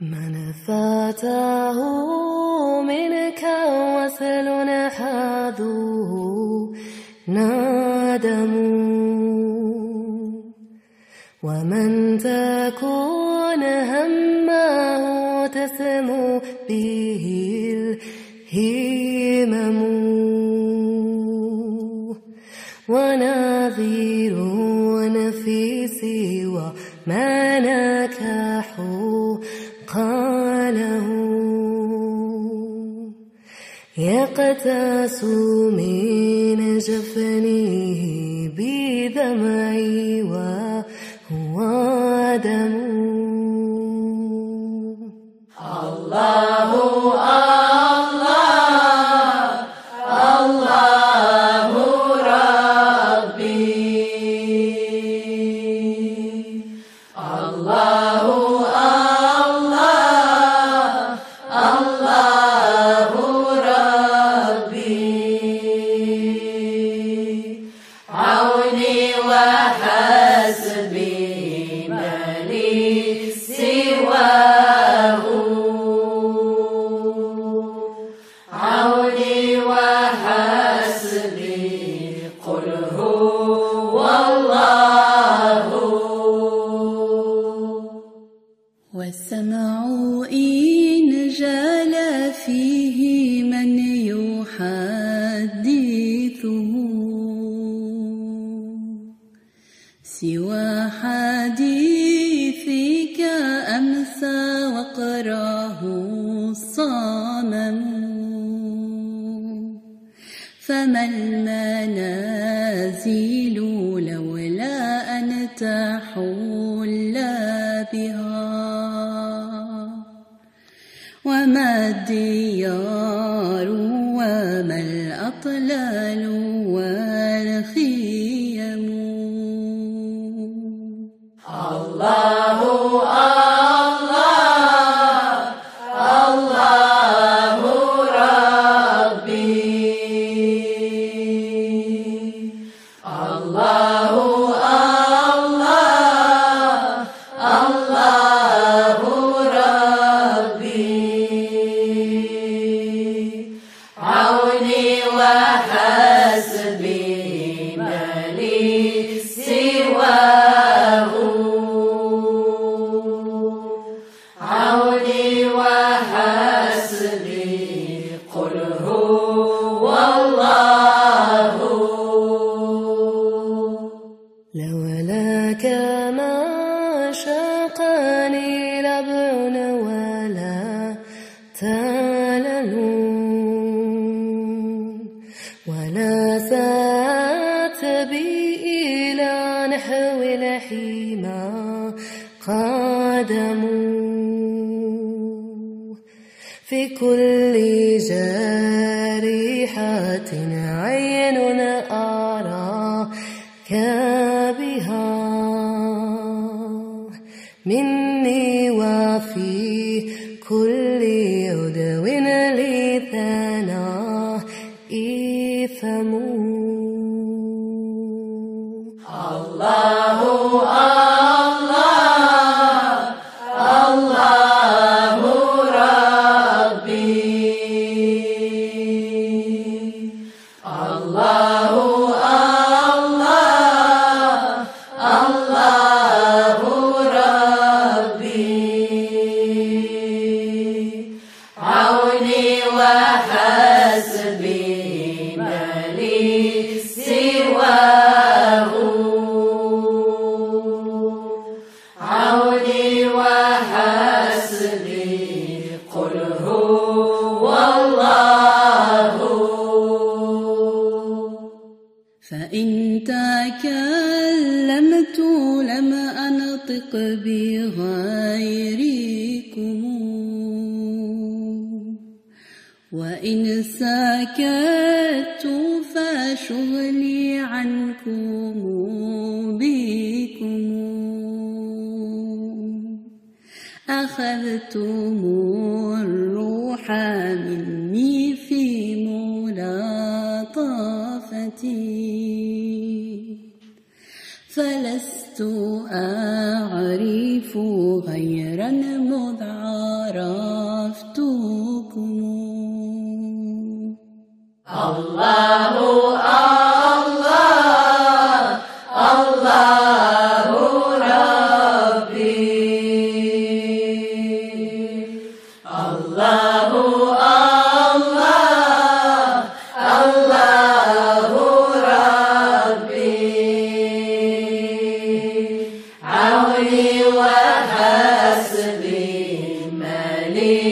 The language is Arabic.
من فاته منك وصل حاذوه نادم. ومن تكون همه تسمو به الهمم. ونذير في سوى ما نكحوا يقتاس من جفنه بدمعي وهو دم والسمع إن جال فيه من يحدثه. سوى حديثك أمسى وقراه الصمم فما المنازل لولا أن تحول بها؟ وما الديار وما الأطلال والخيم الله الله الله ربي. الله. عوني وحسبي ما لي سواه. عوني وحسبي قل هو الله لولاك ما شاقني لبن ولا تلل قدم في كل جارحة عين أراك بها. مني وفي كل عدو لثناء إثم الله الله وحسبي ما لي سواه. عوني وحسبي قل هو الله فإن تكلمت لم أنطق بغيركم وإن سكت فشغلي عنكم بكم أخذتم الروح مني في ملاطفتي فلست أعرف غيرا مذ الله الله الله ربي الله الله الله ربي عوني وحسبي مالي